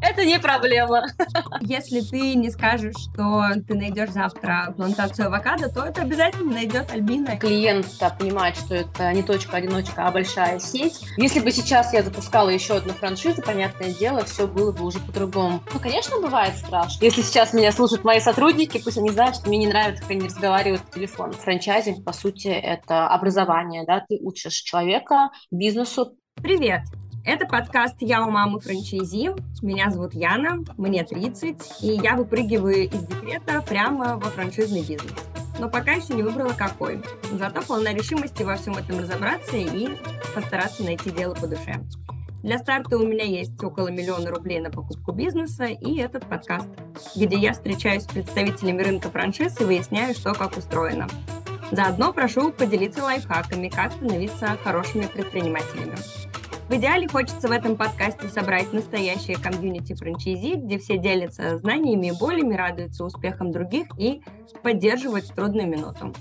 Это не проблема. Если ты не скажешь, что ты найдешь завтра плантацию авокадо, то это обязательно найдет Альбина. Клиент понимает, что это не точка-одиночка, а большая сеть. Если бы сейчас я запускала еще одну франшизу, понятное дело, все было бы уже по-другому. Ну, конечно, бывает страшно. Если сейчас меня слушают мои сотрудники, пусть они знают, что мне не нравится, как они разговаривают по телефону. Франчайзинг, по сути, это образование, да, ты учишь человека бизнесу. Привет! Это подкаст «Я у мамы франчайзи». Меня зовут Яна, мне 30, и я выпрыгиваю из декрета прямо во франшизный бизнес. Но пока еще не выбрала какой. Зато полна решимости во всем этом разобраться и постараться найти дело по душе. Для старта у меня есть около миллиона рублей на покупку бизнеса и этот подкаст, где я встречаюсь с представителями рынка франшиз и выясняю, что как устроено. Заодно прошу поделиться лайфхаками, как становиться хорошими предпринимателями. В идеале хочется в этом подкасте собрать настоящее комьюнити франчайзи, где все делятся знаниями и болями, радуются успехам других и поддерживают в трудную минуту.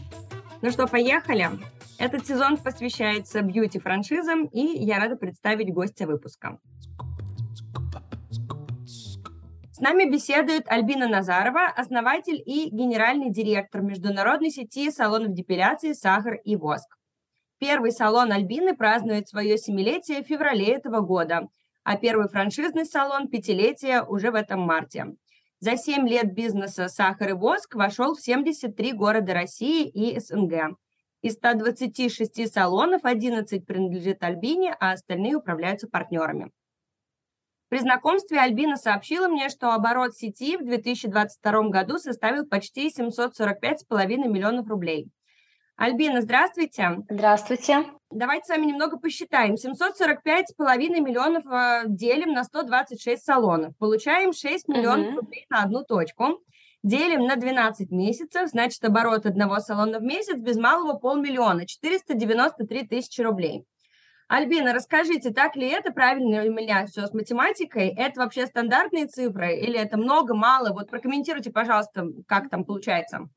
Ну что, поехали? Этот сезон посвящается бьюти-франшизам, и я рада представить гостя выпуска. С нами беседует Альбина Назарова, основатель и генеральный директор международной сети салонов депиляции «Сахар и воск». Первый салон Альбины празднует свое семилетие в феврале этого года, а первый франшизный салон – пятилетие уже в этом марте. За 7 лет бизнеса «Сахар и воск» вошел в 73 города России и СНГ. Из 126 салонов 11 принадлежит Альбине, а остальные управляются партнерами. При знакомстве Альбина сообщила мне, что оборот сети в 2022 году составил почти 745,5 миллионов рублей. Альбина, здравствуйте. Здравствуйте. Давайте с вами немного посчитаем. 745,5 миллионов э, делим на 126 салонов. Получаем 6 миллионов угу. рублей на одну точку. Делим на 12 месяцев, значит, оборот одного салона в месяц без малого полмиллиона, 493 тысячи рублей. Альбина, расскажите, так ли это, правильно ли у меня все с математикой? Это вообще стандартные цифры или это много, мало? Вот прокомментируйте, пожалуйста, как там получается.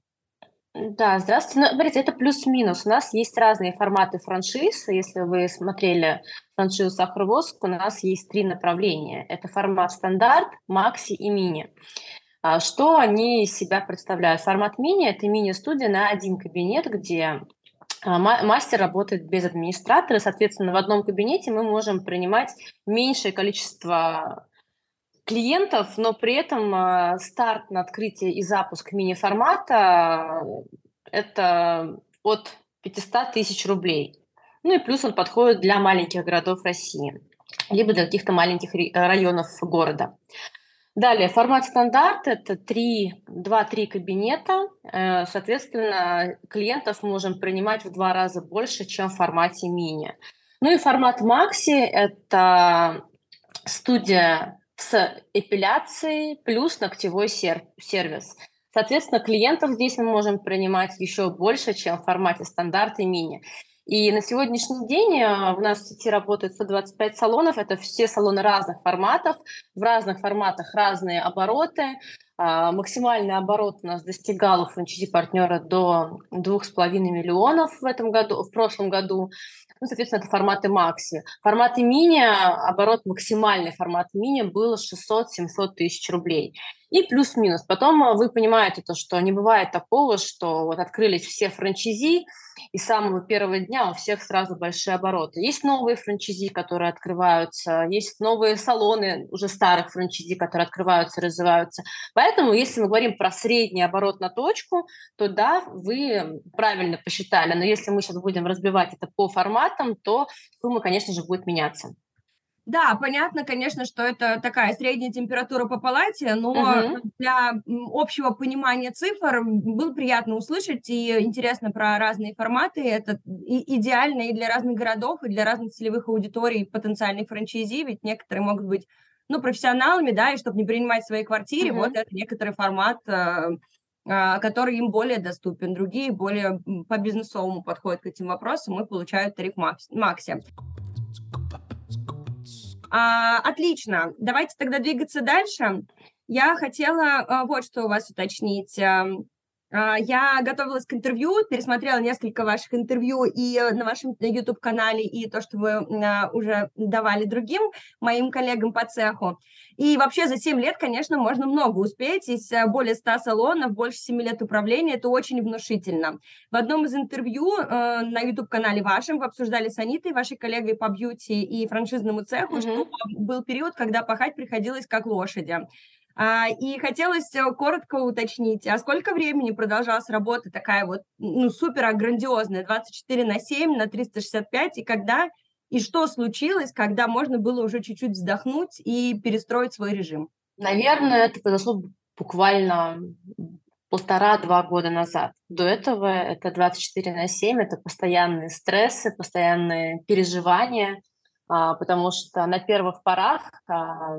Да, здравствуйте. Ну, смотрите, это плюс-минус. У нас есть разные форматы франшиз. Если вы смотрели франшизу «Сахар-воск», у нас есть три направления. Это формат стандарт, макси и мини. А что они из себя представляют? Формат мини – это мини-студия на один кабинет, где а, мастер работает без администратора, соответственно, в одном кабинете мы можем принимать меньшее количество клиентов, но при этом э, старт на открытие и запуск мини-формата – это от 500 тысяч рублей. Ну и плюс он подходит для маленьких городов России, либо для каких-то маленьких районов города. Далее, формат стандарт – это 2-3 кабинета. Э, соответственно, клиентов можем принимать в два раза больше, чем в формате мини. Ну и формат макси – это студия с эпиляцией плюс ногтевой сер- сервис. Соответственно, клиентов здесь мы можем принимать еще больше, чем в формате стандарт и мини. И на сегодняшний день э, у нас в сети работает 125 салонов. Это все салоны разных форматов. В разных форматах разные обороты. А, максимальный оборот у нас достигал у франчайзи-партнера до 2,5 миллионов в этом году, в прошлом году. Ну, соответственно, это форматы макси. Форматы мини, оборот максимальный формат мини был 600-700 тысяч рублей. И плюс-минус. Потом э, вы понимаете то, что не бывает такого, что вот открылись все франчайзи, и с самого первого дня у всех сразу большие обороты. Есть новые франчайзи, которые открываются, есть новые салоны уже старых франчайзи, которые открываются, развиваются. Поэтому, если мы говорим про средний оборот на точку, то да, вы правильно посчитали. Но если мы сейчас будем разбивать это по форматам, то сумма, конечно же, будет меняться. Да, понятно, конечно, что это такая средняя температура по палате, но угу. для общего понимания цифр было приятно услышать и интересно про разные форматы. Это и идеально и для разных городов, и для разных целевых аудиторий потенциальных франчайзи, ведь некоторые могут быть ну, профессионалами, да, и чтобы не принимать в своей квартире, угу. вот это некоторый формат, э, э, который им более доступен. Другие более по бизнесовому подходят к этим вопросам и получают тариф макси. А, отлично, давайте тогда двигаться дальше. Я хотела а, вот что у вас уточнить. А, я готовилась к интервью, пересмотрела несколько ваших интервью и э, на вашем YouTube-канале, и то, что вы а, уже давали другим моим коллегам по цеху. И вообще за 7 лет, конечно, можно много успеть. Из э, более 100 салонов, больше 7 лет управления, это очень внушительно. В одном из интервью э, на YouTube-канале вашем вы обсуждали с Анитой, вашей коллегой по бьюти и франшизному цеху, mm-hmm. что был период, когда пахать приходилось как лошади. А, и хотелось э, коротко уточнить, а сколько времени продолжалась работа такая вот, ну, супер грандиозная, 24 на 7, на 365, и когда, и что случилось, когда можно было уже чуть-чуть вздохнуть и перестроить свой режим? Наверное, это произошло буквально полтора-два года назад. До этого это 24 на 7, это постоянные стрессы, постоянные переживания, а, потому что на первых порах а,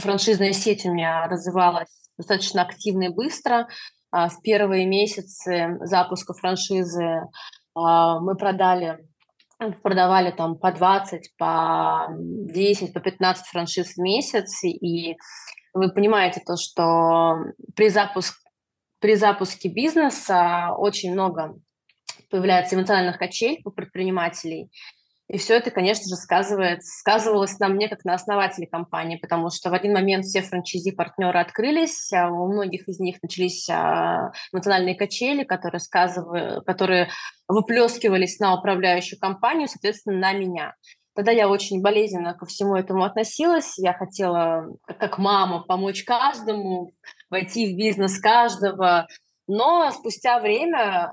франшизная сеть у меня развивалась достаточно активно и быстро. А, в первые месяцы запуска франшизы а, мы продали продавали там по 20, по 10, по 15 франшиз в месяц, и вы понимаете то, что при, запуск, при запуске бизнеса очень много появляется эмоциональных качель у предпринимателей, и все это, конечно же, сказывается, сказывалось на мне как на основателе компании, потому что в один момент все франчайзи-партнеры открылись, а у многих из них начались а, эмоциональные качели, которые, сказывали, которые выплескивались на управляющую компанию, соответственно, на меня. Тогда я очень болезненно ко всему этому относилась. Я хотела, как мама, помочь каждому, войти в бизнес каждого, но спустя время,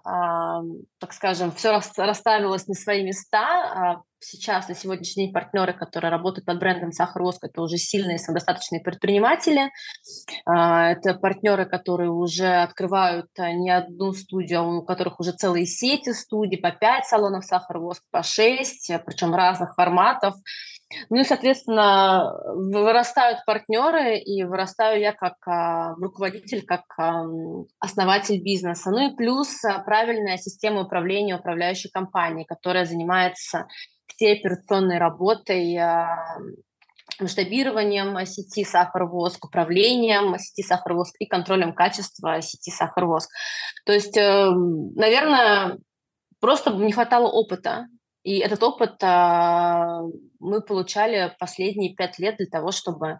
так скажем, все расставилось на свои места. А сейчас, на сегодняшний день, партнеры, которые работают под брендом Сахар Воск, это уже сильные, самодостаточные предприниматели. А, это партнеры, которые уже открывают а, не одну студию, а у которых уже целые сети студий, по 5 салонов Сахар Воск, по 6, причем разных форматов. Ну и, соответственно, вырастают партнеры, и вырастаю я как а, руководитель, как а, основатель бизнеса. Ну и плюс а, правильная система управления управляющей компанией, которая занимается всей операционной работой, а, масштабированием сети сахар-воск, управлением сети сахар-воск и контролем качества сети сахар-воск. То есть, э, наверное, просто не хватало опыта и этот опыт а, мы получали последние пять лет для того, чтобы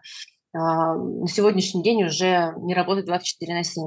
на сегодняшний день уже не работать 24 на 7.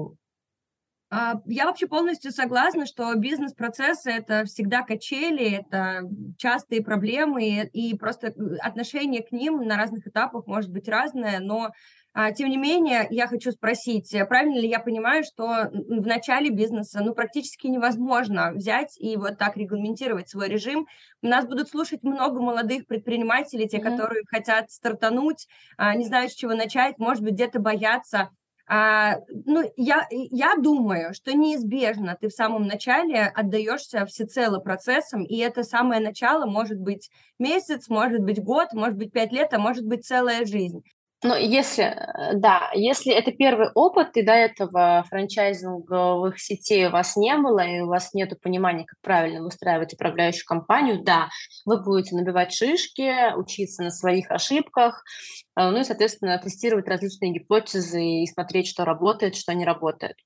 А, я вообще полностью согласна, что бизнес-процессы – это всегда качели, это частые проблемы, и просто отношение к ним на разных этапах может быть разное, но а, тем не менее, я хочу спросить, э, правильно ли я понимаю, что в начале бизнеса ну, практически невозможно взять и вот так регламентировать свой режим. У нас будут слушать много молодых предпринимателей, те, mm-hmm. которые хотят стартануть, а, не знают, с чего начать, может быть, где-то боятся. А, ну, я, я думаю, что неизбежно ты в самом начале отдаешься всецело процессам, и это самое начало может быть месяц, может быть год, может быть пять лет, а может быть целая жизнь. Но если, э, да, если это первый опыт, и до этого франчайзинговых сетей у вас не было, и у вас нет понимания, как правильно выстраивать управляющую компанию, да, вы будете набивать шишки, учиться на своих ошибках, э, ну и, соответственно, тестировать различные гипотезы и смотреть, что работает, что не работает.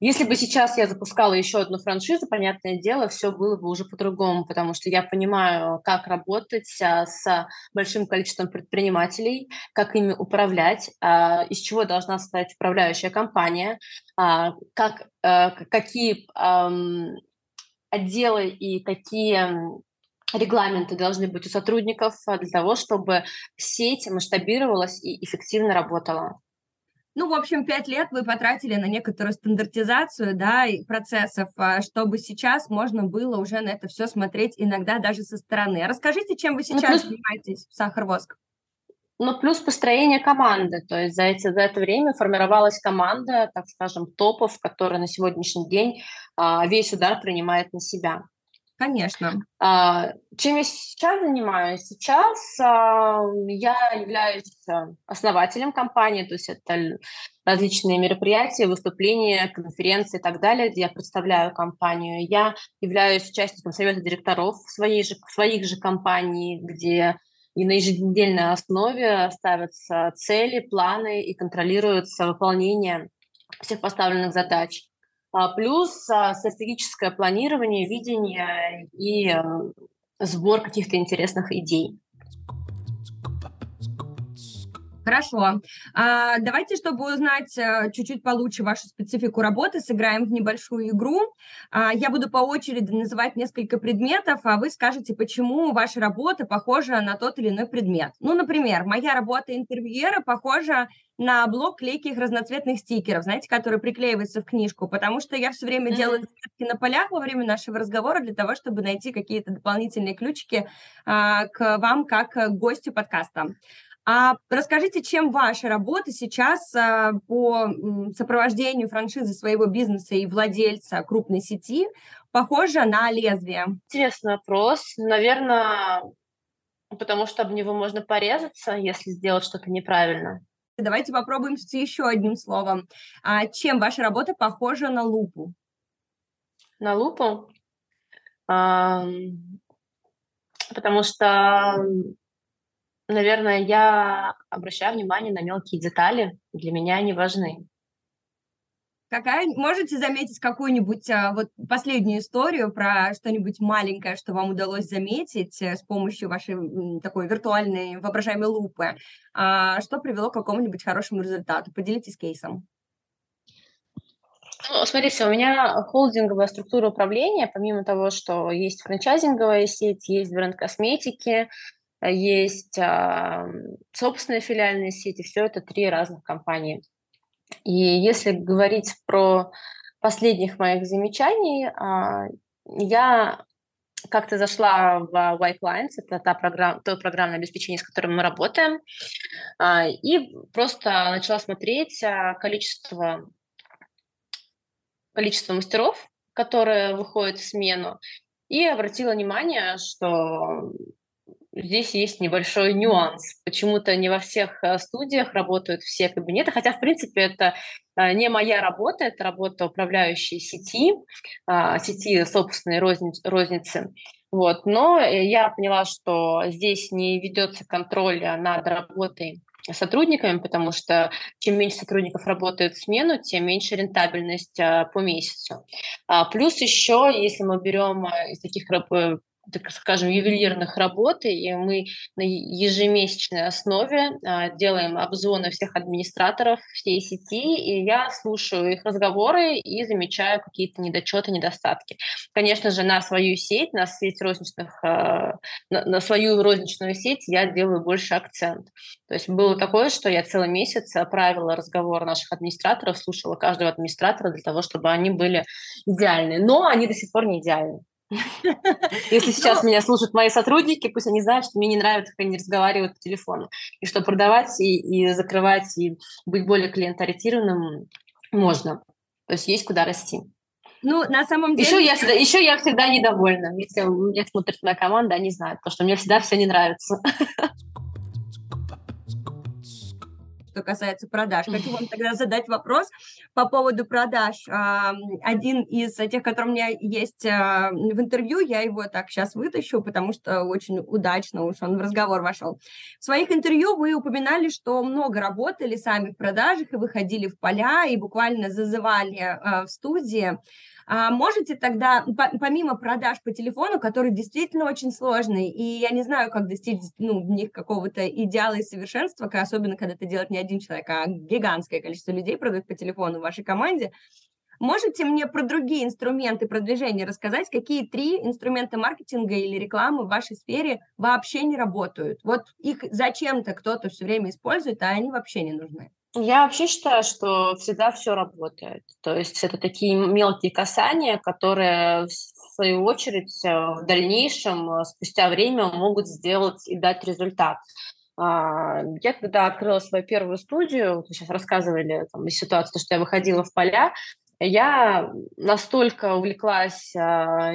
Если бы сейчас я запускала еще одну франшизу, понятное дело, все было бы уже по-другому, потому что я понимаю, как работать а, с большим количеством предпринимателей, как ими управлять, а, из чего должна состоять управляющая компания, а, как, какие отделы и какие регламенты должны быть у сотрудников для того, чтобы сеть масштабировалась и эффективно работала. Ну, в общем, пять лет вы потратили на некоторую стандартизацию, да, процессов, а, чтобы сейчас можно было уже на это все смотреть иногда даже со стороны. Расскажите, чем вы ну, сейчас ну, плюс... занимаетесь в Сахар-Воск? Ну, плюс построение команды. То есть за, эти, за это время формировалась команда, так скажем, топов, которая на сегодняшний день а, весь удар принимает на себя. Конечно. А, чем я сейчас занимаюсь? Сейчас а, я являюсь а, основателем компании, то есть это различные мероприятия, выступления, конференции и так далее, я представляю компанию. Я являюсь участником совета директоров своей же, своих же компаний, где и на еженедельной основе ставятся цели, планы и контролируется выполнение всех поставленных задач. А, плюс а, стратегическое планирование, видение и э, сбор каких-то интересных идей. Хорошо. А, давайте, чтобы узнать а, чуть-чуть получше вашу специфику работы, сыграем в небольшую игру. А, я буду по очереди называть несколько предметов, а вы скажете, почему ваша работа похожа на тот или иной предмет. Ну, например, моя работа интервьюера похожа на блок клейких разноцветных стикеров, знаете, которые приклеиваются в книжку, потому что я все время mm-hmm. делаю на полях во время нашего разговора для того, чтобы найти какие-то дополнительные ключики а, к вам как к гостю подкаста. А расскажите, чем ваша работа сейчас а, по сопровождению франшизы своего бизнеса и владельца крупной сети похожа на лезвие? Интересный вопрос. Наверное, потому что об него можно порезаться, если сделать что-то неправильно. Давайте попробуем еще одним словом. А чем ваша работа похожа на лупу? На лупу? А, потому что Наверное, я обращаю внимание на мелкие детали, для меня они важны. Какая, можете заметить какую-нибудь а, вот последнюю историю про что-нибудь маленькое, что вам удалось заметить э, с помощью вашей такой виртуальной воображаемой лупы? А, что привело к какому-нибудь хорошему результату? Поделитесь кейсом. Ну, смотрите, у меня холдинговая структура управления, помимо того, что есть франчайзинговая сеть, есть бренд косметики, есть а, собственные филиальные сети, все это три разных компании. И если говорить про последних моих замечаний, а, я как-то зашла в White Lines, это та программа, то программное обеспечение, с которым мы работаем, а, и просто начала смотреть количество, количество мастеров, которые выходят в смену, и обратила внимание, что здесь есть небольшой нюанс. Почему-то не во всех э, студиях работают все кабинеты, хотя, в принципе, это э, не моя работа, это работа управляющей сети, а, сети собственной розницы. Вот. Но э, я поняла, что здесь не ведется контроль над работой сотрудниками, потому что чем меньше сотрудников работают в смену, тем меньше рентабельность по месяцу. А, плюс еще, если мы берем из таких так скажем, ювелирных работ, и мы на ежемесячной основе а, делаем обзоры всех администраторов всей сети, и я слушаю их разговоры и замечаю какие-то недочеты, недостатки. Конечно же, на свою сеть, на сеть розничных, а, на, на свою розничную сеть я делаю больше акцент. То есть было такое, что я целый месяц правила разговор наших администраторов, слушала каждого администратора для того, чтобы они были идеальны. Но они до сих пор не идеальны. Если сейчас меня слушают мои сотрудники, пусть они знают, что мне не нравится, как они разговаривают по телефону. И что продавать и, и закрывать, и быть более клиентоориентированным можно. То есть есть куда расти. Ну, на самом деле... Еще я всегда, еще я всегда недовольна. Если меня смотрит моя команда, они знают, потому что мне всегда все не нравится. что касается продаж. Хочу вам тогда задать вопрос по поводу продаж. Один из тех, который у меня есть а, в интервью, я его так сейчас вытащу, потому что очень удачно уж он в разговор вошел. В своих интервью вы упоминали, что много работали сами в продажах и выходили в поля и буквально зазывали а, в студии. А можете тогда, помимо продаж по телефону, которые действительно очень сложные, и я не знаю, как достичь ну, в них какого-то идеала и совершенства, особенно когда это делает не один человек, а гигантское количество людей продают по телефону в вашей команде, Можете мне про другие инструменты продвижения рассказать, какие три инструмента маркетинга или рекламы в вашей сфере вообще не работают? Вот их зачем-то кто-то все время использует, а они вообще не нужны. Я вообще считаю, что всегда все работает. То есть это такие мелкие касания, которые в свою очередь э, в дальнейшем, э, спустя время, могут сделать и дать результат. А, я когда открыла свою первую студию, сейчас рассказывали там, ситуацию, что я выходила в поля, я настолько увлеклась э,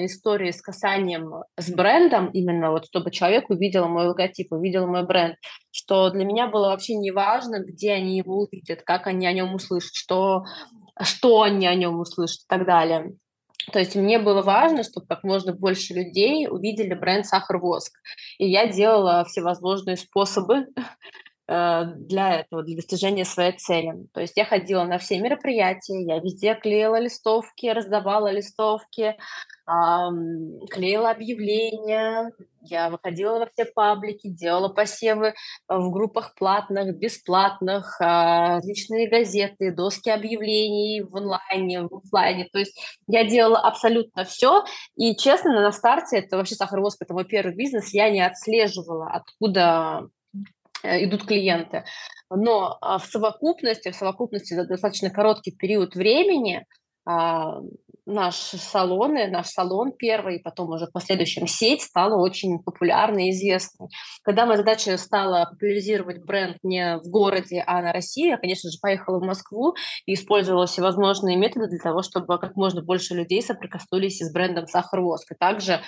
историей с касанием с брендом, именно вот чтобы человек увидел мой логотип, увидел мой бренд, что для меня было вообще не важно, где они его увидят, как они о нем услышат, что, что они о нем услышат и так далее. То есть мне было важно, чтобы как можно больше людей увидели бренд «Сахар Воск». И я делала всевозможные способы для этого, для достижения своей цели. То есть я ходила на все мероприятия, я везде клеила листовки, раздавала листовки, клеила объявления, я выходила во все паблики, делала посевы в группах платных, бесплатных, а, различные газеты, доски объявлений в онлайне, в офлайне. То есть я делала абсолютно все. И честно, на старте, это вообще сахаровоз, это мой первый бизнес, я не отслеживала, откуда э, идут клиенты. Но а, в совокупности, в совокупности за достаточно короткий период времени а, наш салоны, наш салон первый, потом уже в последующем сеть стала очень популярной и известной. Когда моя задача стала популяризировать бренд не в городе, а на России, я, конечно же, поехала в Москву и использовала всевозможные методы для того, чтобы как можно больше людей соприкоснулись с брендом Сахар Воск. И также,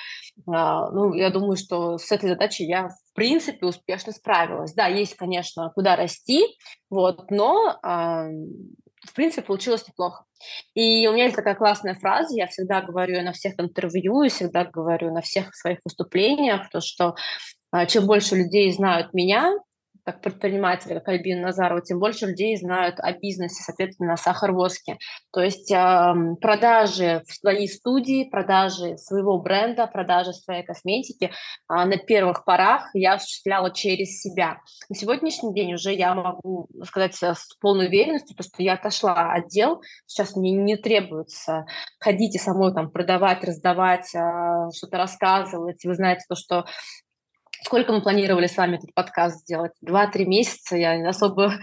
а, ну, я думаю, что с этой задачей я в принципе успешно справилась. Да, есть, конечно, куда расти, вот, но в принципе, получилось неплохо. И у меня есть такая классная фраза, я всегда говорю на всех интервью, и всегда говорю на всех своих выступлениях, то, что а, чем больше людей знают меня, как предпринимателя, как Альбина Назарова, тем больше людей знают о бизнесе, соответственно, о сахарвоске. То есть э, продажи в своей студии, продажи своего бренда, продажи своей косметики э, на первых порах я осуществляла через себя. На сегодняшний день уже я могу сказать с полной уверенностью, то, что я отошла от дел, сейчас мне не требуется ходить и самой там продавать, раздавать, э, что-то рассказывать. Вы знаете то, что Сколько мы планировали с вами этот подкаст сделать? Два-три месяца. Я особо...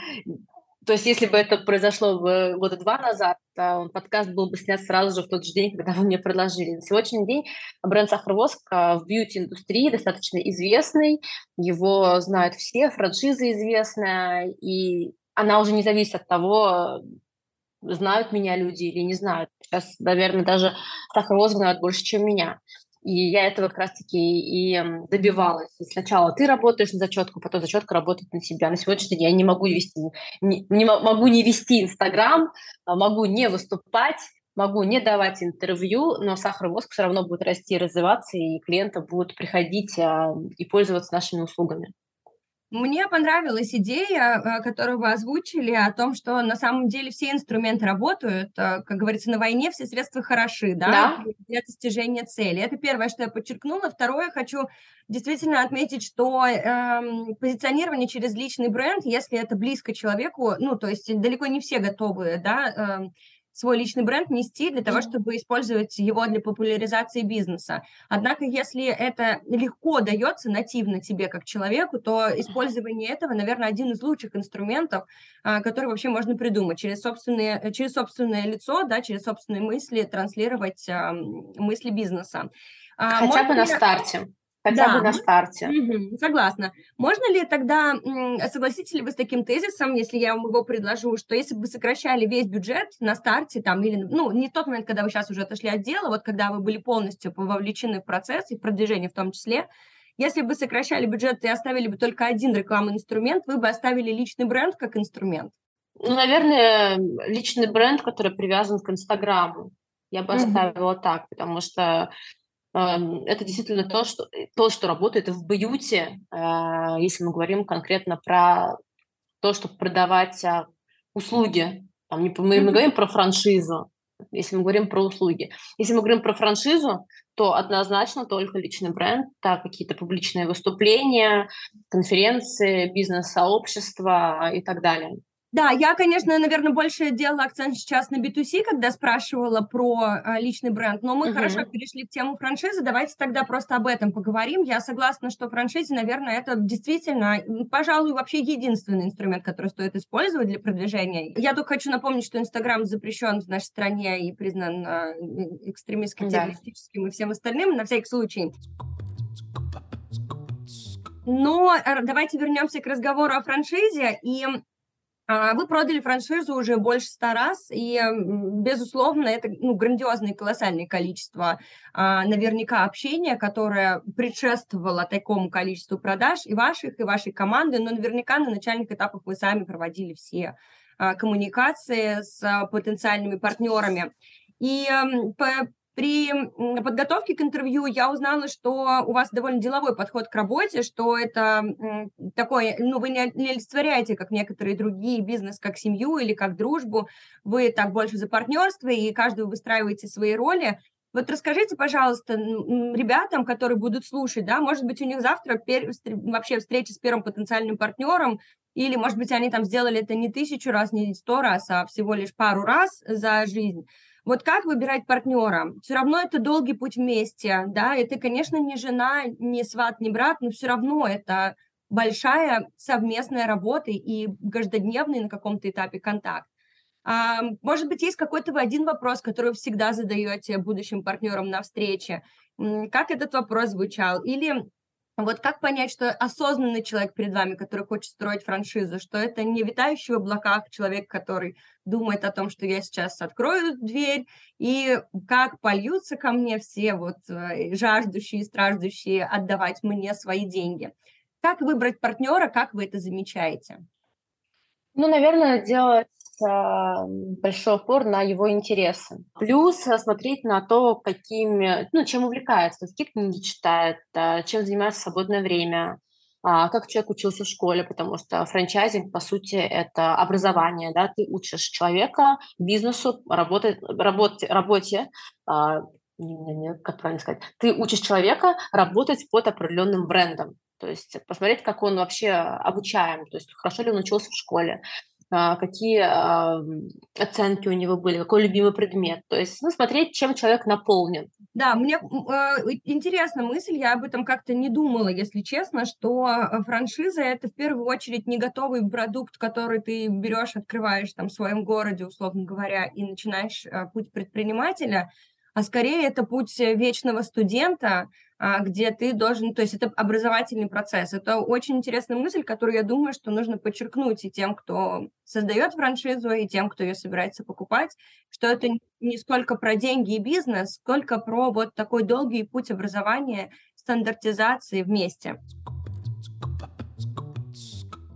То есть, если бы это произошло года два назад, то подкаст был бы снят сразу же в тот же день, когда вы мне предложили. На сегодняшний день бренд Сахаровоск в бьюти-индустрии достаточно известный, его знают все, франшиза известная, и она уже не зависит от того, знают меня люди или не знают. Сейчас, наверное, даже Сахаровоск знают больше, чем меня. И я этого как раз-таки и добивалась. И сначала ты работаешь на зачетку, потом зачетка работает на себя. На сегодняшний день я не могу вести, не, не могу не вести Инстаграм, а могу не выступать, могу не давать интервью, но сахар воск все равно будет расти и развиваться, и клиенты будут приходить а, и пользоваться нашими услугами. Мне понравилась идея, э, которую вы озвучили, о том, что на самом деле все инструменты работают, э, как говорится, на войне все средства хороши, да, да. для достижения цели. Это первое, что я подчеркнула. Второе, хочу действительно отметить, что э, позиционирование через личный бренд, если это близко человеку, ну, то есть далеко не все готовы, да, э, свой личный бренд нести для того, чтобы использовать его для популяризации бизнеса. Однако, если это легко дается нативно тебе как человеку, то использование этого, наверное, один из лучших инструментов, а, который вообще можно придумать через собственное, через собственное лицо, да, через собственные мысли транслировать мысли бизнеса. А, Хотя бы на старте. Хотя да. бы на старте. Угу, согласна. Можно ли тогда, согласитесь ли вы с таким тезисом, если я вам его предложу, что если бы вы сокращали весь бюджет на старте, там, или, ну, не тот момент, когда вы сейчас уже отошли от дела, вот когда вы были полностью вовлечены в процесс и в продвижение в том числе, если бы сокращали бюджет и оставили бы только один рекламный инструмент, вы бы оставили личный бренд как инструмент? Ну, наверное, личный бренд, который привязан к Инстаграму. Я бы оставила mm-hmm. так, потому что это действительно то, что, э, то, что работает в бьюти, а, если мы говорим конкретно про то, чтобы продавать а, услуги. Там, мы, мы говорим про франшизу, если мы говорим про услуги. Если мы говорим про франшизу, то однозначно только личный бренд, так какие-то публичные выступления, конференции, бизнес-сообщества и так далее. Да, я, конечно, наверное, больше делала акцент сейчас на B2C, когда спрашивала про а, личный бренд, но мы uh-huh. хорошо перешли к тему франшизы. Давайте тогда просто об этом поговорим. Я согласна, что франшиза, наверное, это действительно, пожалуй, вообще единственный инструмент, который стоит использовать для продвижения. Я только хочу напомнить, что Инстаграм запрещен в нашей стране и признан э, экстремистским, да. террористическим и всем остальным, на всякий случай. Но э, давайте вернемся к разговору о франшизе. И вы продали франшизу уже больше ста раз, и, безусловно, это ну, грандиозное колоссальное количество а, наверняка общения, которое предшествовало такому количеству продаж и ваших, и вашей команды, но наверняка на начальных этапах вы сами проводили все а, коммуникации с потенциальными партнерами. И При подготовке к интервью я узнала, что у вас довольно деловой подход к работе, что это такой, ну, вы не, не олицетворяете, как некоторые другие, бизнес как семью или как дружбу, вы так больше за партнерство, и каждый выстраиваете свои роли. Вот расскажите, пожалуйста, ребятам, которые будут слушать, да, может быть, у них завтра пер... вообще встреча с первым потенциальным партнером, или, может быть, они там сделали это не тысячу раз, не сто раз, а всего лишь пару раз за жизнь. Вот как выбирать партнера? Все равно это долгий путь вместе, да, и ты, конечно, не жена, не сват, не брат, но все равно это большая совместная работа и каждодневный на каком-то этапе контакт. А, может быть, есть какой-то один вопрос, который вы всегда задаете будущим партнерам на встрече. Как этот вопрос звучал? Или вот как понять, что осознанный человек перед вами, который хочет строить франшизу, что это не витающий в облаках человек, который думает о том, что я сейчас открою дверь, и как польются ко мне все вот э, жаждущие, страждущие отдавать мне свои деньги. Как выбрать партнера, как вы это замечаете? Ну, наверное, делать а, большой упор на его интересы. Плюс а, смотреть на то, какими, ну, чем увлекается, какие книги читает, а, чем занимается в свободное время, как человек учился в школе, потому что франчайзинг, по сути, это образование, да, ты учишь человека бизнесу, работать, работе, работе как правильно сказать, ты учишь человека работать под определенным брендом, то есть посмотреть, как он вообще обучаем, то есть хорошо ли он учился в школе, а, какие а, оценки у него были, какой любимый предмет. То есть ну, смотреть, чем человек наполнен. Да, мне э, интересна мысль, я об этом как-то не думала, если честно, что франшиза это в первую очередь не готовый продукт, который ты берешь, открываешь там в своем городе, условно говоря, и начинаешь э, путь предпринимателя, а скорее это путь вечного студента, а, где ты должен, то есть это образовательный процесс. Это очень интересная мысль, которую я думаю, что нужно подчеркнуть и тем, кто создает франшизу, и тем, кто ее собирается покупать, что это не сколько про деньги и бизнес, сколько про вот такой долгий путь образования, стандартизации вместе.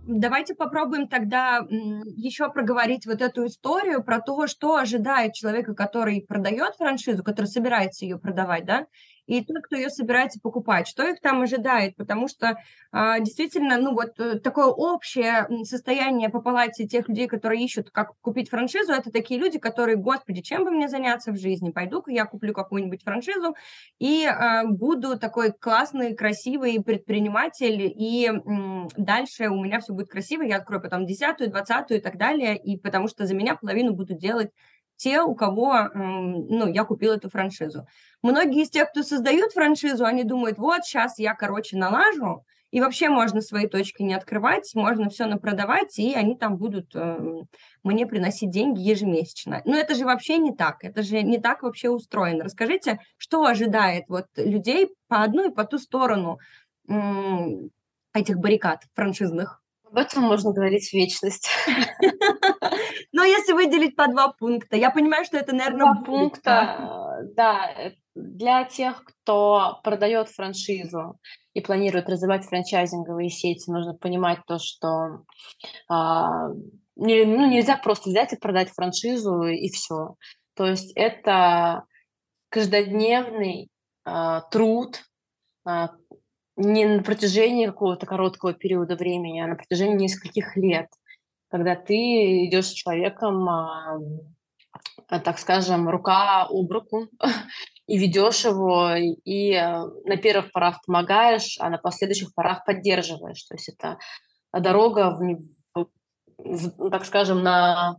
Давайте попробуем тогда еще проговорить вот эту историю про то, что ожидает человека, который продает франшизу, который собирается ее продавать, да, и тот, кто ее собирается покупать, что их там ожидает, потому что а, действительно, ну вот э, такое общее состояние по палате тех людей, которые ищут, как купить франшизу, это такие люди, которые, господи, чем бы мне заняться в жизни, пойду-ка я куплю какую-нибудь франшизу и а, буду такой классный, красивый предприниматель, и дальше у меня все будет красиво, я открою потом десятую, двадцатую и так далее, и потому что за меня половину будут делать те, у кого, ну, я купил эту франшизу. Многие из тех, кто создают франшизу, они думают, вот, сейчас я, короче, налажу, и вообще можно свои точки не открывать, можно все напродавать, и они там будут э, мне приносить деньги ежемесячно. Но это же вообще не так, это же не так вообще устроено. Расскажите, что ожидает вот людей по одну и по ту сторону э, этих баррикад франшизных? Об этом можно говорить в вечность. Но если выделить по два пункта, я понимаю, что это, наверное, два пункта, да, э, для тех, кто продает франшизу и планирует развивать франчайзинговые сети, нужно понимать то, что а, не, ну, нельзя просто взять и продать франшизу и все. То есть это каждодневный а, труд, а, не на протяжении какого-то короткого периода времени, а на протяжении нескольких лет, когда ты идешь с человеком, а, а, так скажем, рука об руку, и ведешь его, и а, на первых порах помогаешь, а на последующих порах поддерживаешь. То есть это дорога, в, в, так скажем, на,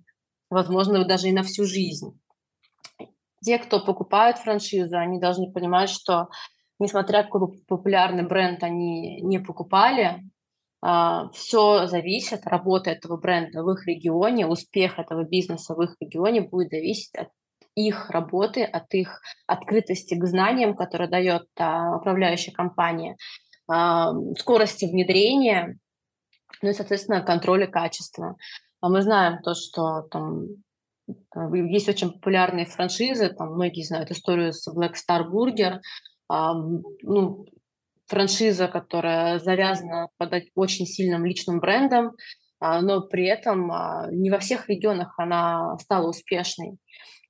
возможно, даже и на всю жизнь. Те, кто покупают франшизу, они должны понимать, что несмотря какой популярный бренд они не покупали, а, все зависит, работа этого бренда в их регионе, успех этого бизнеса в их регионе будет зависеть от их работы, от их открытости к знаниям, которые дает управляющая компания, а, скорости внедрения, ну и, соответственно, контроля качества. Мы знаем то, что там есть очень популярные франшизы, там многие знают историю с Black Star Burger, ну, франшиза, которая завязана под очень сильным личным брендом, но при этом не во всех регионах она стала успешной.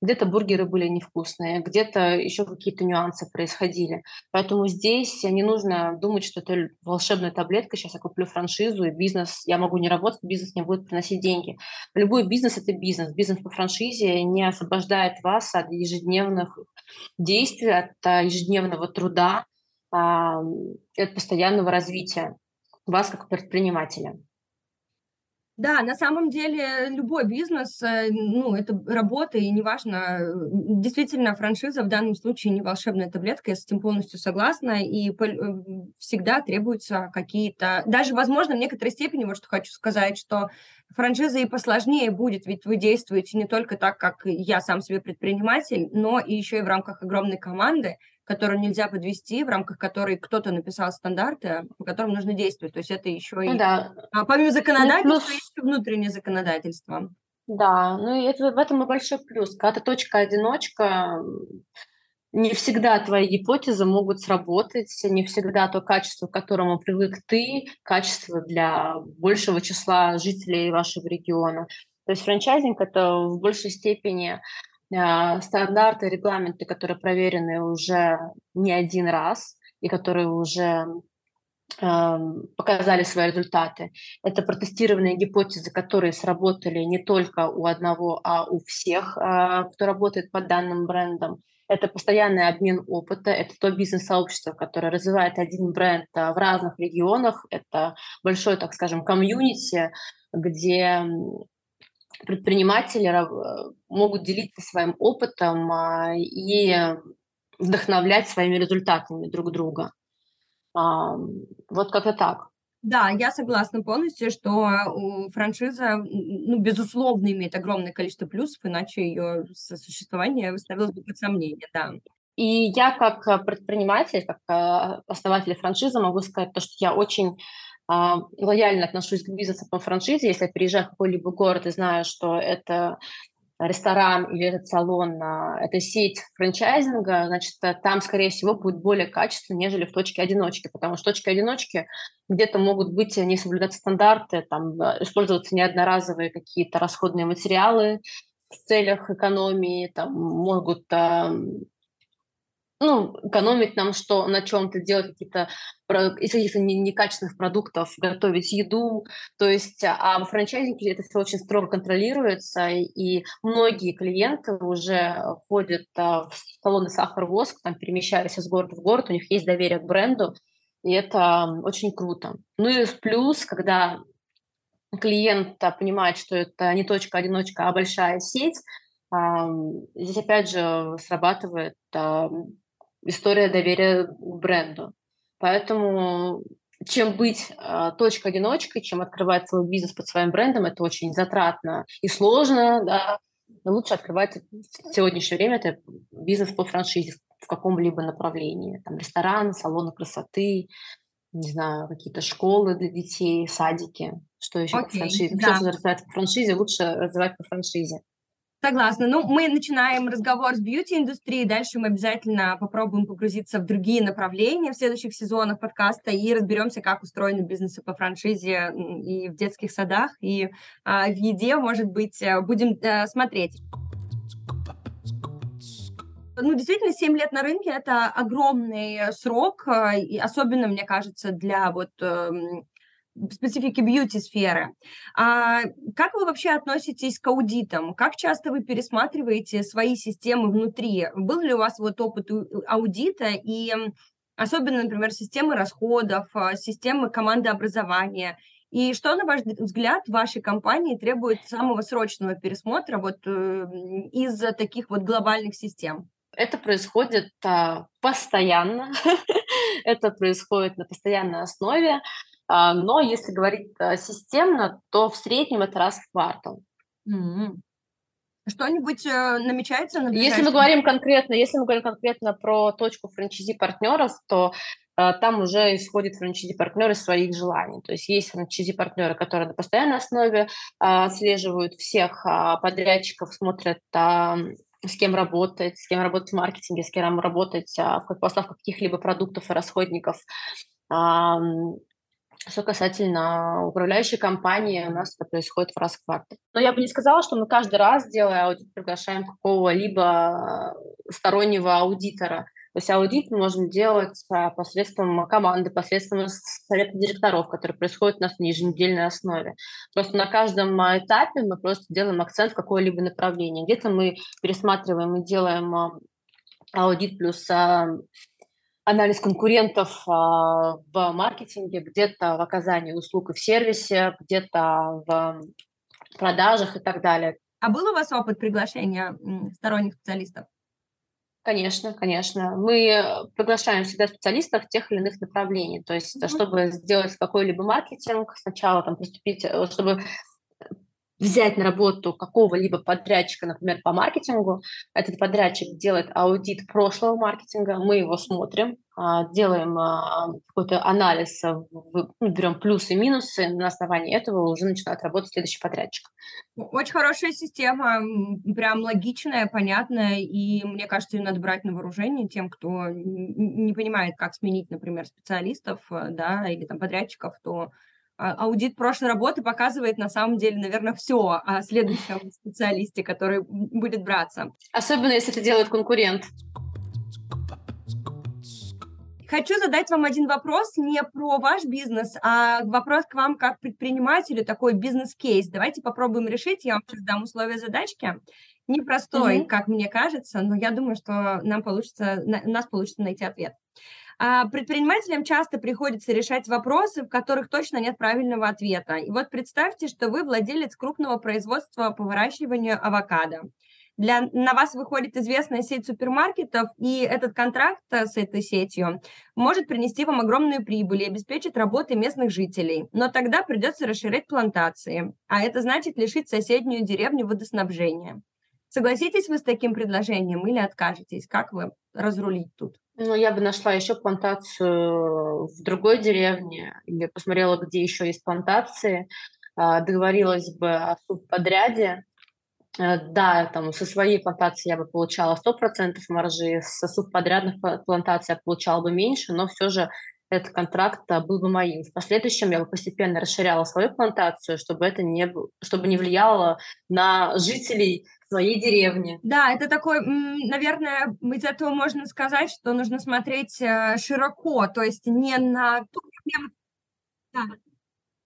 Где-то бургеры были невкусные, где-то еще какие-то нюансы происходили. Поэтому здесь не нужно думать, что это волшебная таблетка, сейчас я куплю франшизу, и бизнес, я могу не работать, бизнес не будет приносить деньги. Любой бизнес – это бизнес. Бизнес по франшизе не освобождает вас от ежедневных действий, от а, ежедневного труда, от постоянного развития вас как предпринимателя. Да, на самом деле любой бизнес, э, ну, это работа, и неважно, действительно, франшиза в данном случае не волшебная таблетка, я с этим полностью согласна, и э, всегда требуются какие-то, даже, возможно, в некоторой степени, вот что хочу сказать, что франшиза и посложнее будет, ведь вы действуете не только так, как я сам себе предприниматель, но и еще и в рамках огромной команды, которую нельзя подвести, в рамках которой кто-то написал стандарты, по которым нужно действовать. То есть это еще ну, и... Да. А, помимо законодательства, ну, плюс... есть внутреннее законодательство. Да, ну и это, в этом и большой плюс. Когда ты точка-одиночка, не всегда твои гипотезы могут сработать, не всегда то качество, к которому привык ты, качество для большего числа жителей вашего региона. То есть франчайзинг – это в большей степени стандарты, регламенты, которые проверены уже не один раз и которые уже показали свои результаты. Это протестированные гипотезы, которые сработали не только у одного, а у всех, а, кто работает под данным брендом. Это постоянный обмен опыта, это то бизнес-сообщество, которое развивает один бренд а, в разных регионах. Это большое, так скажем, комьюнити, где предприниматели э, могут делиться своим опытом а, и вдохновлять своими результатами друг друга. Вот как-то так. Да, я согласна полностью, что франшиза, ну, безусловно, имеет огромное количество плюсов, иначе ее существование выставилось бы под сомнение, да. И я как э, предприниматель, как э, основатель франшизы могу сказать то, что я очень лояльно отношусь к бизнесу по франшизе. Если я приезжаю в какой-либо город и знаю, что это ресторан или этот салон, а, это сеть франчайзинга, значит, э, там, скорее всего, будет более качественно, нежели в точке одиночки, потому что в точке одиночки где-то могут быть не соблюдаться стандарты, там э, использоваться неодноразовые какие-то расходные материалы в целях экономии, там могут ну, экономить нам что, на чем-то, делать какие-то из каких-то некачественных продуктов, готовить еду. То есть, а в франчайзинге это все очень строго контролируется, и многие клиенты уже ходят а, в салоны сахар-воск, там, перемещаясь из города в город, у них есть доверие к бренду, и это очень круто. Ну и плюс, когда клиент понимает, что это не точка-одиночка, а большая сеть, здесь опять же срабатывает история доверия к бренду. Поэтому чем быть э, точкой-одиночкой, чем открывать свой бизнес под своим брендом, это очень затратно и сложно, да. Но лучше открывать в сегодняшнее время это бизнес по франшизе в каком-либо направлении. Там ресторан, салоны красоты, не знаю, какие-то школы для детей, садики. Что еще okay, по франшизе? Да. Все, что развивается по франшизе, лучше развивать по франшизе. Согласна. Ну, мы начинаем разговор с бьюти-индустрии, дальше мы обязательно попробуем погрузиться в другие направления в следующих сезонах подкаста и разберемся, как устроены бизнесы по франшизе и в детских садах, и а, в еде, может быть, э, будем а, смотреть. Ну, действительно, 7 лет на рынке – это огромный срок, и особенно, мне кажется, для вот эм, специфики бьюти-сферы. А как вы вообще относитесь к аудитам? Как часто вы пересматриваете свои системы внутри? Был ли у вас вот опыт аудита и особенно, например, системы расходов, а, системы команды образования? И что, на ваш взгляд, вашей компании требует самого срочного пересмотра вот э, из таких вот глобальных систем? Это происходит а, постоянно, это происходит на постоянной основе. А, но если говорить э, системно, то в среднем это раз в квартал. Mm-hmm. Что-нибудь э, намечается? На если мы говорим конкретно, если мы говорим конкретно про точку франчайзи партнеров, то э, там уже исходят франчайзи партнеры своих желаний. То есть есть франчайзи партнеры, которые на постоянной основе э, отслеживают всех э, подрядчиков, смотрят с кем работать, с кем работать в маркетинге, с кем работать а, в поставках каких-либо продуктов и расходников. Что касательно управляющей компании, у нас это происходит в раз в квартал. Но я бы не сказала, что мы каждый раз, делая аудит, приглашаем какого-либо стороннего аудитора. То есть аудит мы можем делать а, посредством команды, посредством совета директоров, который происходит у нас на еженедельной основе. Просто на каждом этапе мы просто делаем акцент в какое-либо направление. Где-то мы пересматриваем и делаем а, аудит плюс анализ конкурентов в маркетинге, где-то в оказании услуг и в сервисе, где-то в продажах и так далее. А был у вас опыт приглашения сторонних специалистов? Конечно, конечно. Мы э, приглашаем всегда специалистов тех или иных направлений. То есть, mm-hmm. чтобы сделать какой-либо маркетинг, сначала там приступить, э, чтобы взять на работу какого-либо подрядчика, например, по маркетингу, этот подрядчик делает аудит прошлого маркетинга, мы его смотрим, а, делаем а, какой-то анализ, э, ну, берем плюсы и минусы, на основании этого уже начинает работать следующий подрядчик. Очень хорошая система, прям логичная, понятная, и мне кажется, ее надо брать на вооружение тем, кто не понимает, как сменить, например, специалистов, э, да, или там подрядчиков, то а, аудит прошлой работы показывает на самом деле, наверное, все о следующем специалисте, который будет браться. Особенно, если это делает конкурент. Хочу задать вам один вопрос не про ваш бизнес, а вопрос к вам как предпринимателю, такой бизнес-кейс. Давайте попробуем решить. Я вам сейчас дам условия задачки. Непростой, mm-hmm. как мне кажется, но я думаю, что нам получится, у нас получится найти ответ. А предпринимателям часто приходится решать вопросы, в которых точно нет правильного ответа. И вот представьте, что вы владелец крупного производства по выращиванию авокадо. Для, на вас выходит известная сеть супермаркетов, и этот контракт э, с этой сетью может принести вам огромную прибыль и обеспечить работы местных жителей. Но тогда придется расширять плантации, а это значит лишить соседнюю деревню водоснабжения. Согласитесь вы с таким предложением или откажетесь? Как вы разрулить тут? Ну, я бы нашла еще плантацию в другой деревне или посмотрела, где еще есть плантации, а, договорилась бы о субподряде. Э, да, там со своей плантации я бы получала 100% маржи, со субподрядных плантаций я получала бы меньше, но все же этот контракт а, был бы моим. В последующем я бы постепенно расширяла свою плантацию, чтобы это не, чтобы не влияло на жителей своей деревни. Да, это такой, наверное, из этого можно сказать, что нужно смотреть э, широко, то есть не на ту проблему. Да.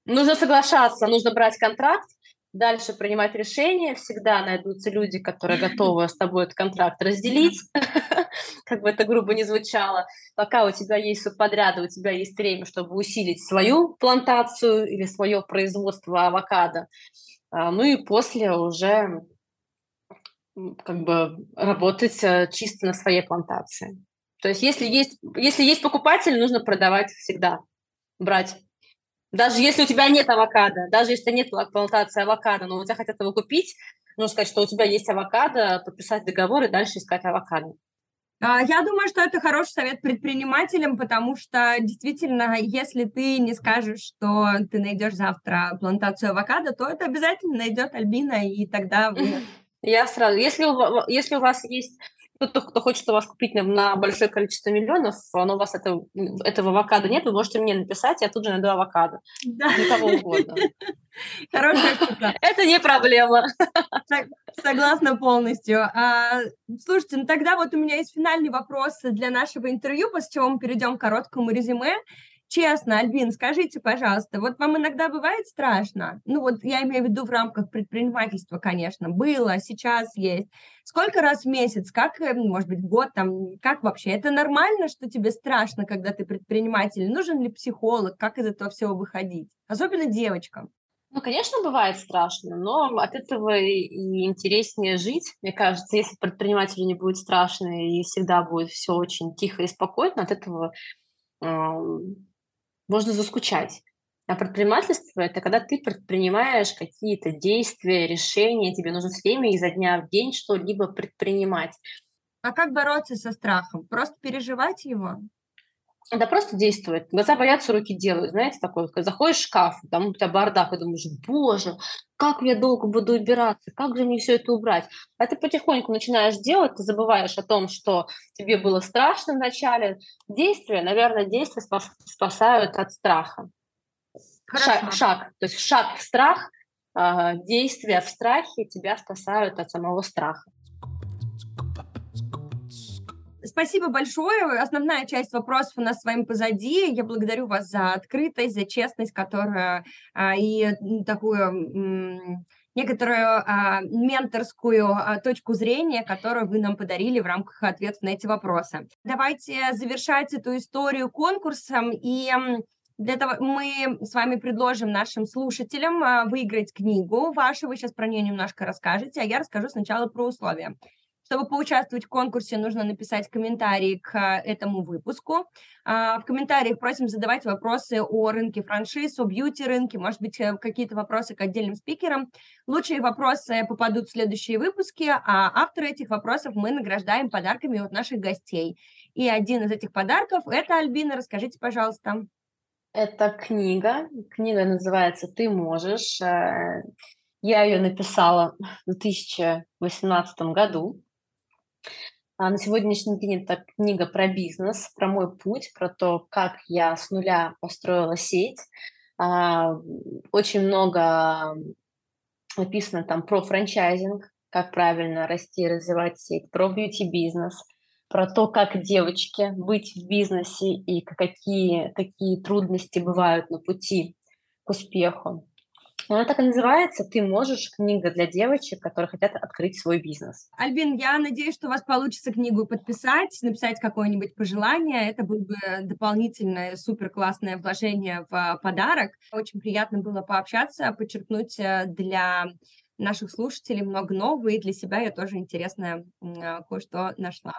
Нужно соглашаться, нужно брать контракт, дальше принимать решения. Всегда найдутся люди, которые готовы с тобой этот контракт разделить, как бы это грубо не звучало. Пока у тебя есть субподряды, у тебя есть время, чтобы усилить свою плантацию или свое производство авокадо. А, ну и после уже как бы работать э, чисто на своей плантации. То есть если есть, если есть покупатель, нужно продавать всегда, брать. Даже если у тебя нет авокадо, даже если нет плантации авокадо, но у тебя хотят его купить, нужно сказать, что у тебя есть авокадо, подписать договор и дальше искать авокадо. А, я думаю, что это хороший совет предпринимателям, потому что действительно, если ты не скажешь, что ты найдешь завтра плантацию авокадо, то это обязательно найдет Альбина, и тогда вы Я сразу, если у, если у вас есть кто-то, кто хочет у вас купить на, на большое количество миллионов, но у вас это, этого авокадо нет, вы можете мне написать, я тут же найду авокадо. Да. Никого угодно. Хорошая штука. Это не проблема. Согласна полностью. А, слушайте, ну тогда вот у меня есть финальный вопрос для нашего интервью, после чего мы перейдем к короткому резюме. Честно, Альбин, скажите, пожалуйста, вот вам иногда бывает страшно? Ну вот я имею в виду в рамках предпринимательства, конечно, было, сейчас есть. Сколько раз в месяц, как, э, может быть, год, там, как вообще? Это нормально, что тебе страшно, когда ты предприниматель? Нужен ли психолог? Как из этого всего выходить? Особенно девочкам. Ну, конечно, бывает страшно, но от этого и интереснее жить. Мне кажется, если предпринимателю не будет страшно и всегда будет все очень тихо и спокойно, от этого можно заскучать. А предпринимательство – это когда ты предпринимаешь какие-то действия, решения, тебе нужно с время изо дня в день что-либо предпринимать. А как бороться со страхом? Просто переживать его? Да просто действует. Глаза боятся, руки делают. Знаете, такой, когда заходишь в шкаф, там у тебя бардак, и думаешь, боже, как я долго буду убираться, как же мне все это убрать? А ты потихоньку начинаешь делать, ты забываешь о том, что тебе было страшно вначале. Действия, наверное, действия спас, спасают от страха. Шаг, шаг, то есть шаг в страх, а, действия в страхе тебя спасают от самого страха. Спасибо большое. Основная часть вопросов у нас с вами позади. Я благодарю вас за открытость, за честность, которая а, и такую некоторую а, менторскую а, точку зрения, которую вы нам подарили в рамках ответов на эти вопросы. Давайте завершать эту историю конкурсом и для того мы с вами предложим нашим слушателям а, выиграть книгу вашу. Вы сейчас про нее немножко расскажете, а я расскажу сначала про условия. Чтобы поучаствовать в конкурсе, нужно написать комментарий к а, этому выпуску. А, в комментариях просим задавать вопросы о рынке франшиз, о бьюти-рынке, может быть, э, какие-то вопросы к отдельным спикерам. Лучшие вопросы попадут в следующие выпуски, а авторы этих вопросов мы награждаем подарками от наших гостей. И один из этих подарков – это Альбина. Расскажите, пожалуйста. Это книга. Книга называется «Ты можешь». Э, я ее написала в 2018 году. А на сегодняшний день это книга про бизнес, про мой путь, про то, как я с нуля построила сеть. А, очень много написано там про франчайзинг, как правильно расти и развивать сеть, про бьюти-бизнес, про то, как девочке быть в бизнесе и какие, какие трудности бывают на пути к успеху. Она так и называется «Ты можешь» книга для девочек, которые хотят открыть свой бизнес. Альбин, я надеюсь, что у вас получится книгу подписать, написать какое-нибудь пожелание. Это было бы дополнительное супер классное вложение в подарок. Очень приятно было пообщаться, подчеркнуть э, для наших слушателей много нового, и для себя я тоже интересное кое-что нашла.